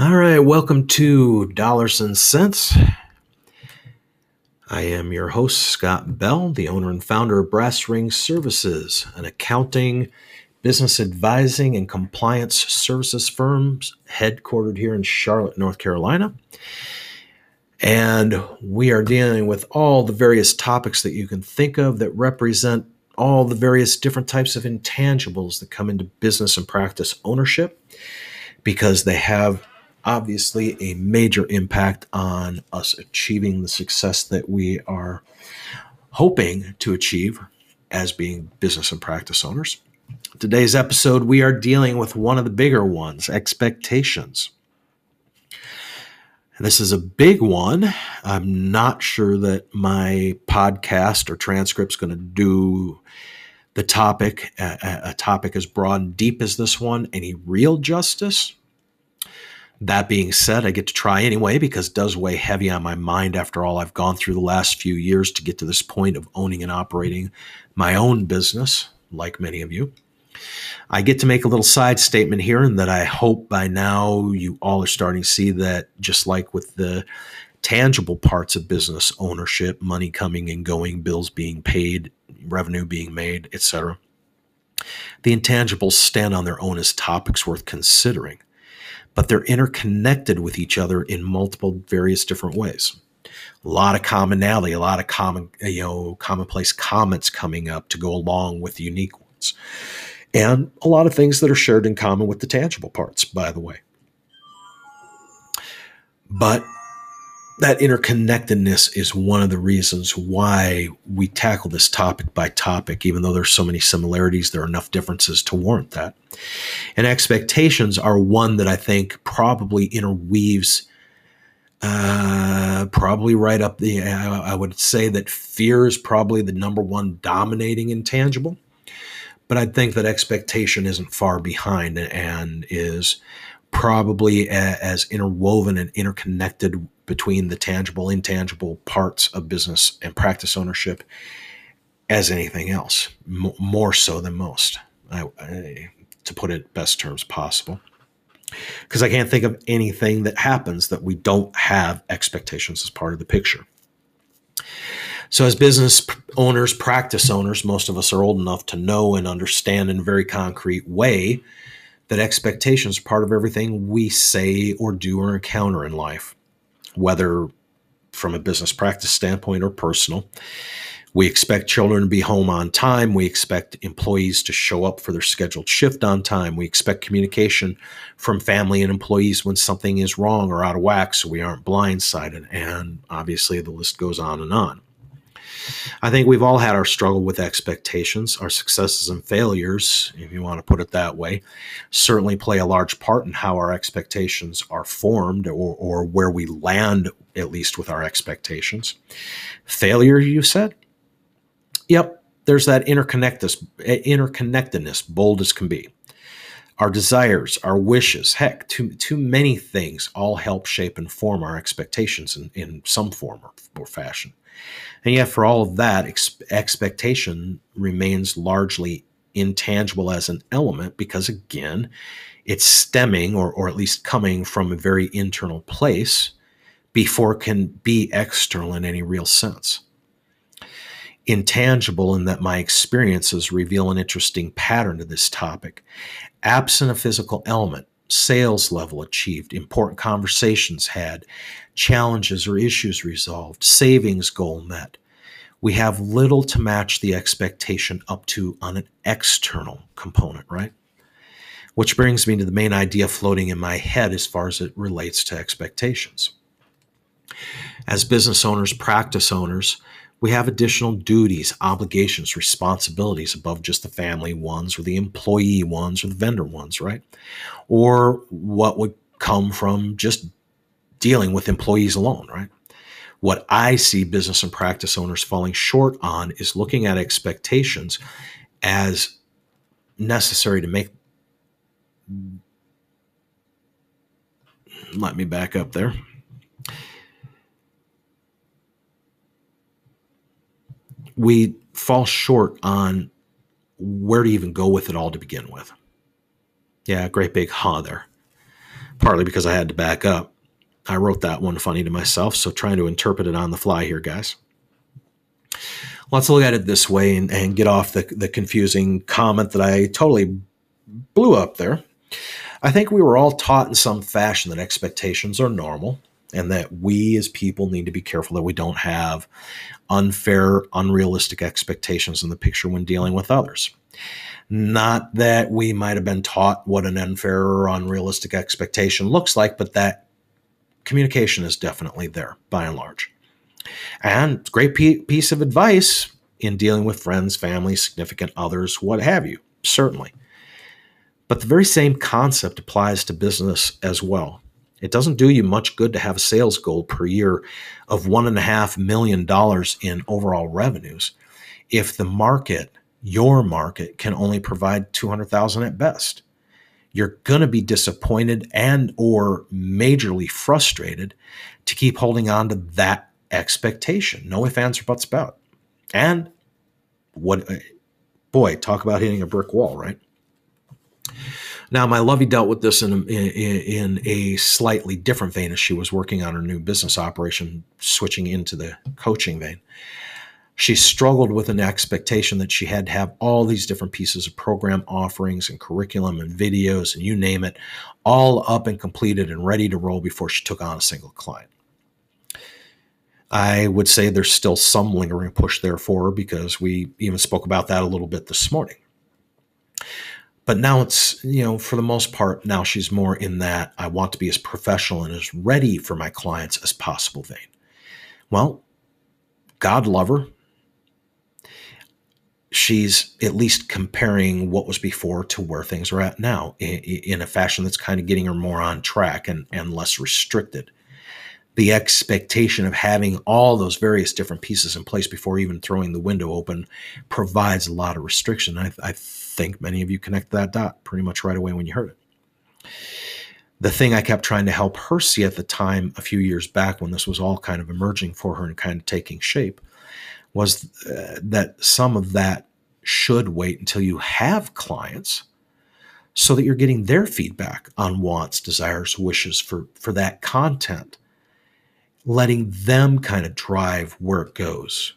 All right, welcome to Dollars and Cents. I am your host, Scott Bell, the owner and founder of Brass Ring Services, an accounting, business advising, and compliance services firm headquartered here in Charlotte, North Carolina. And we are dealing with all the various topics that you can think of that represent all the various different types of intangibles that come into business and practice ownership because they have obviously a major impact on us achieving the success that we are hoping to achieve as being business and practice owners. Today's episode, we are dealing with one of the bigger ones expectations. This is a big one. I'm not sure that my podcast or transcript's going to do the topic, a, a, topic as broad and deep as this one, any real justice. That being said, I get to try anyway because it does weigh heavy on my mind after all I've gone through the last few years to get to this point of owning and operating my own business, like many of you. I get to make a little side statement here, and that I hope by now you all are starting to see that just like with the tangible parts of business ownership, money coming and going, bills being paid, revenue being made, etc. The intangibles stand on their own as topics worth considering, but they're interconnected with each other in multiple various different ways. A lot of commonality, a lot of common, you know, commonplace comments coming up to go along with unique ones and a lot of things that are shared in common with the tangible parts, by the way. But that interconnectedness is one of the reasons why we tackle this topic by topic, even though there's so many similarities, there are enough differences to warrant that. And expectations are one that I think probably interweaves uh, probably right up the. I would say that fear is probably the number one dominating intangible but I think that expectation isn't far behind and is probably as interwoven and interconnected between the tangible, intangible parts of business and practice ownership as anything else, more so than most, I, I, to put it best terms possible. Because I can't think of anything that happens that we don't have expectations as part of the picture. So, as business owners, practice owners, most of us are old enough to know and understand in a very concrete way that expectations are part of everything we say or do or encounter in life, whether from a business practice standpoint or personal. We expect children to be home on time. We expect employees to show up for their scheduled shift on time. We expect communication from family and employees when something is wrong or out of whack so we aren't blindsided. And obviously, the list goes on and on. I think we've all had our struggle with expectations. Our successes and failures, if you want to put it that way, certainly play a large part in how our expectations are formed or, or where we land, at least with our expectations. Failure, you said? Yep, there's that eh, interconnectedness, bold as can be. Our desires, our wishes, heck, too, too many things all help shape and form our expectations in, in some form or, or fashion. And yet, for all of that, ex- expectation remains largely intangible as an element because, again, it's stemming or, or at least coming from a very internal place before it can be external in any real sense. Intangible in that my experiences reveal an interesting pattern to this topic. Absent a physical element, sales level achieved, important conversations had, challenges or issues resolved, savings goal met. We have little to match the expectation up to on an external component, right? Which brings me to the main idea floating in my head as far as it relates to expectations. As business owners, practice owners, we have additional duties, obligations, responsibilities above just the family ones or the employee ones or the vendor ones, right? Or what would come from just dealing with employees alone, right? What I see business and practice owners falling short on is looking at expectations as necessary to make. Let me back up there. We fall short on where to even go with it all to begin with. Yeah, great big ha there. partly because I had to back up. I wrote that one funny to myself, so trying to interpret it on the fly here, guys. Let's look at it this way and, and get off the, the confusing comment that I totally blew up there. I think we were all taught in some fashion that expectations are normal and that we as people need to be careful that we don't have unfair, unrealistic expectations in the picture when dealing with others. Not that we might have been taught what an unfair or unrealistic expectation looks like, but that communication is definitely there by and large. And great piece of advice in dealing with friends, family, significant others, what have you, certainly. But the very same concept applies to business as well. It doesn't do you much good to have a sales goal per year of $1.5 million in overall revenues if the market, your market, can only provide 200,000 at best. You're going to be disappointed and or majorly frustrated to keep holding on to that expectation. No ifs, ands, or buts about. And what, boy, talk about hitting a brick wall, right? Now, my lovey dealt with this in a, in a slightly different vein as she was working on her new business operation, switching into the coaching vein. She struggled with an expectation that she had to have all these different pieces of program offerings and curriculum and videos and you name it, all up and completed and ready to roll before she took on a single client. I would say there's still some lingering push there for her because we even spoke about that a little bit this morning. But now it's, you know, for the most part, now she's more in that I want to be as professional and as ready for my clients as possible vein. Well, God love her. She's at least comparing what was before to where things are at now in, in a fashion that's kind of getting her more on track and, and less restricted the expectation of having all those various different pieces in place before even throwing the window open provides a lot of restriction. I, I think many of you connect that dot pretty much right away when you heard it. The thing I kept trying to help her see at the time, a few years back when this was all kind of emerging for her and kind of taking shape, was uh, that some of that should wait until you have clients so that you're getting their feedback on wants, desires, wishes for, for that content letting them kind of drive where it goes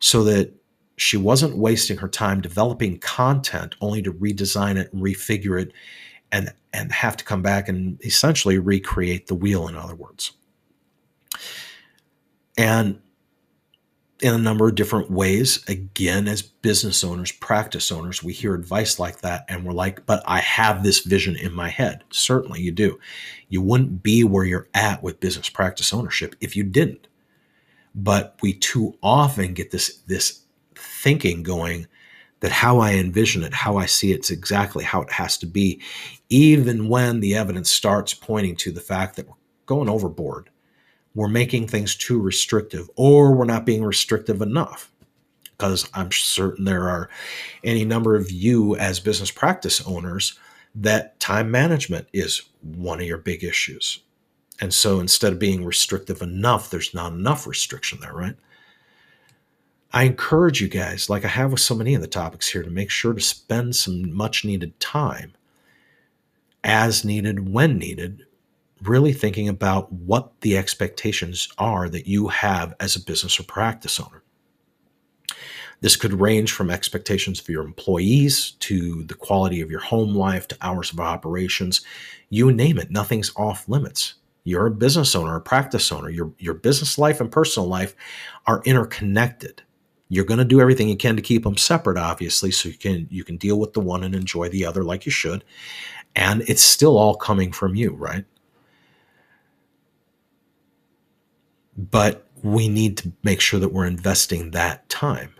so that she wasn't wasting her time developing content only to redesign it and refigure it and and have to come back and essentially recreate the wheel in other words. And in a number of different ways. Again, as business owners, practice owners, we hear advice like that and we're like, but I have this vision in my head. Certainly you do. You wouldn't be where you're at with business practice ownership if you didn't. But we too often get this, this thinking going that how I envision it, how I see it's exactly how it has to be, even when the evidence starts pointing to the fact that we're going overboard we're making things too restrictive or we're not being restrictive enough. Because I'm certain there are any number of you as business practice owners that time management is one of your big issues. And so instead of being restrictive enough, there's not enough restriction there, right? I encourage you guys, like I have with so many of the topics here, to make sure to spend some much needed time as needed, when needed, really thinking about what the expectations are that you have as a business or practice owner. This could range from expectations for your employees to the quality of your home life to hours of operations. You name it, nothing's off limits. You're a business owner, a practice owner. Your, your business life and personal life are interconnected. You're going to do everything you can to keep them separate, obviously, so you can you can deal with the one and enjoy the other like you should. And it's still all coming from you, right? But we need to make sure that we're investing that time.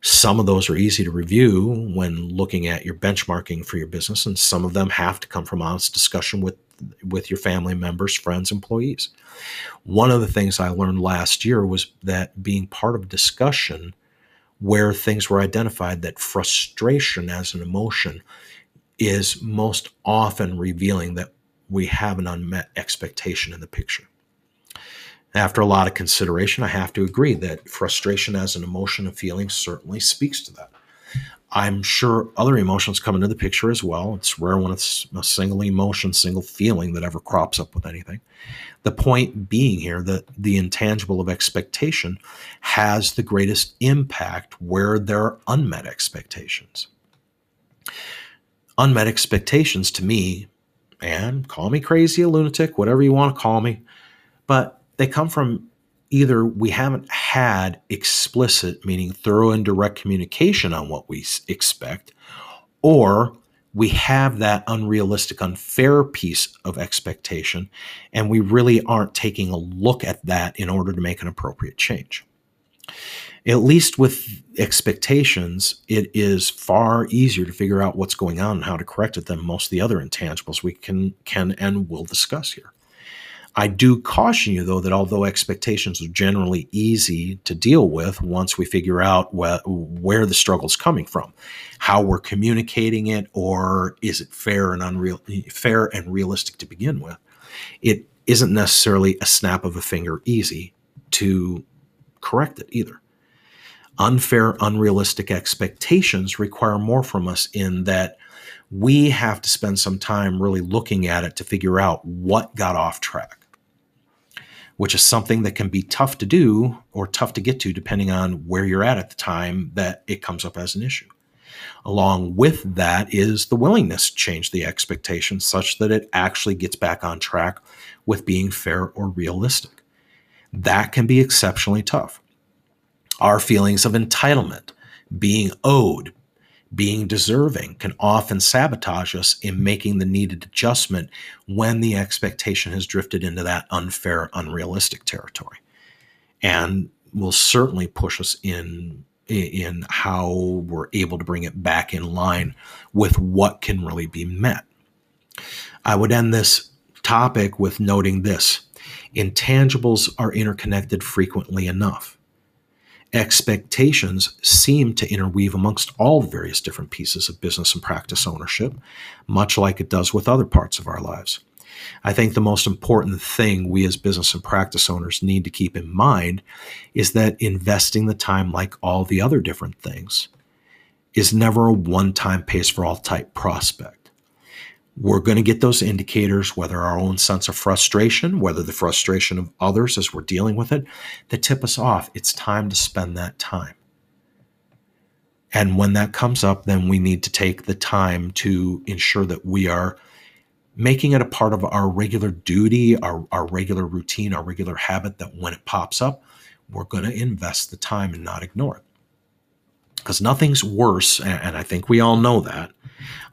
Some of those are easy to review when looking at your benchmarking for your business, and some of them have to come from honest discussion with with your family members, friends, employees. One of the things I learned last year was that being part of discussion where things were identified that frustration as an emotion is most often revealing that we have an unmet expectation in the picture. After a lot of consideration, I have to agree that frustration as an emotion and feeling certainly speaks to that. I'm sure other emotions come into the picture as well. It's rare when it's a single emotion, single feeling that ever crops up with anything. The point being here that the intangible of expectation has the greatest impact where there are unmet expectations. Unmet expectations to me, and call me crazy, a lunatic, whatever you want to call me, but they come from either we haven't had explicit, meaning thorough and direct communication on what we expect, or we have that unrealistic, unfair piece of expectation, and we really aren't taking a look at that in order to make an appropriate change. At least with expectations, it is far easier to figure out what's going on and how to correct it than most of the other intangibles we can can and will discuss here. I do caution you, though, that although expectations are generally easy to deal with once we figure out wh- where the struggle is coming from, how we're communicating it, or is it fair and unreal, fair and realistic to begin with, it isn't necessarily a snap of a finger easy to correct it either. Unfair, unrealistic expectations require more from us in that we have to spend some time really looking at it to figure out what got off track which is something that can be tough to do or tough to get to depending on where you're at at the time that it comes up as an issue. Along with that is the willingness to change the expectations such that it actually gets back on track with being fair or realistic. That can be exceptionally tough. Our feelings of entitlement, being owed, being deserving can often sabotage us in making the needed adjustment when the expectation has drifted into that unfair, unrealistic territory. And will certainly push us in in how we're able to bring it back in line with what can really be met. I would end this topic with noting this intangibles are interconnected frequently enough expectations seem to interweave amongst all the various different pieces of business and practice ownership, much like it does with other parts of our lives. I think the most important thing we as business and practice owners need to keep in mind is that investing the time, like all the other different things, is never a one time pays for all type prospect we're going to get those indicators, whether our own sense of frustration, whether the frustration of others as we're dealing with it, that tip us off. It's time to spend that time. And when that comes up, then we need to take the time to ensure that we are making it a part of our regular duty, our, our regular routine, our regular habit that when it pops up, we're going to invest the time and not ignore it. Because nothing's worse, and I think we all know that,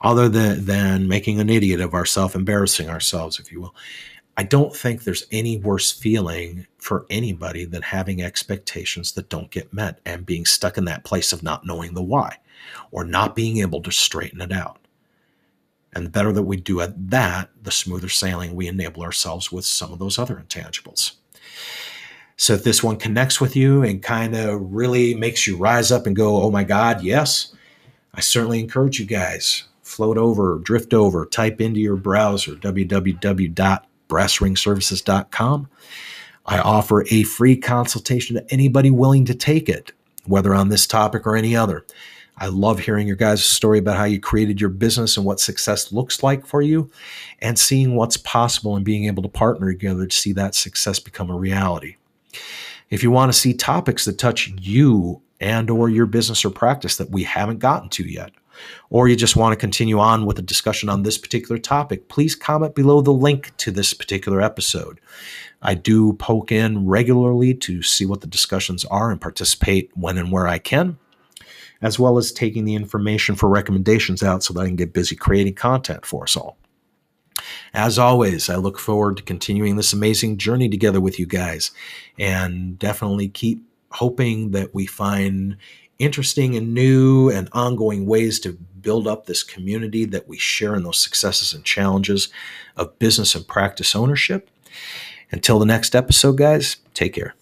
other than, than making an idiot of ourselves, embarrassing ourselves, if you will. I don't think there's any worse feeling for anybody than having expectations that don't get met and being stuck in that place of not knowing the why or not being able to straighten it out. And the better that we do at that, the smoother sailing we enable ourselves with some of those other intangibles. So if this one connects with you and kind of really makes you rise up and go, oh my God, yes, I certainly encourage you guys float over, drift over, type into your browser www.brassringservices.com. I offer a free consultation to anybody willing to take it, whether on this topic or any other. I love hearing your guys' story about how you created your business and what success looks like for you, and seeing what's possible and being able to partner together to see that success become a reality. If you want to see topics that touch you and or your business or practice that we haven't gotten to yet, or you just want to continue on with a discussion on this particular topic, please comment below the link to this particular episode. I do poke in regularly to see what the discussions are and participate when and where I can, as well as taking the information for recommendations out so that I can get busy creating content for us all. As always, I look forward to continuing this amazing journey together with you guys and definitely keep hoping that we find interesting and new and ongoing ways to build up this community that we share in those successes and challenges of business and practice ownership. Until the next episode, guys, take care.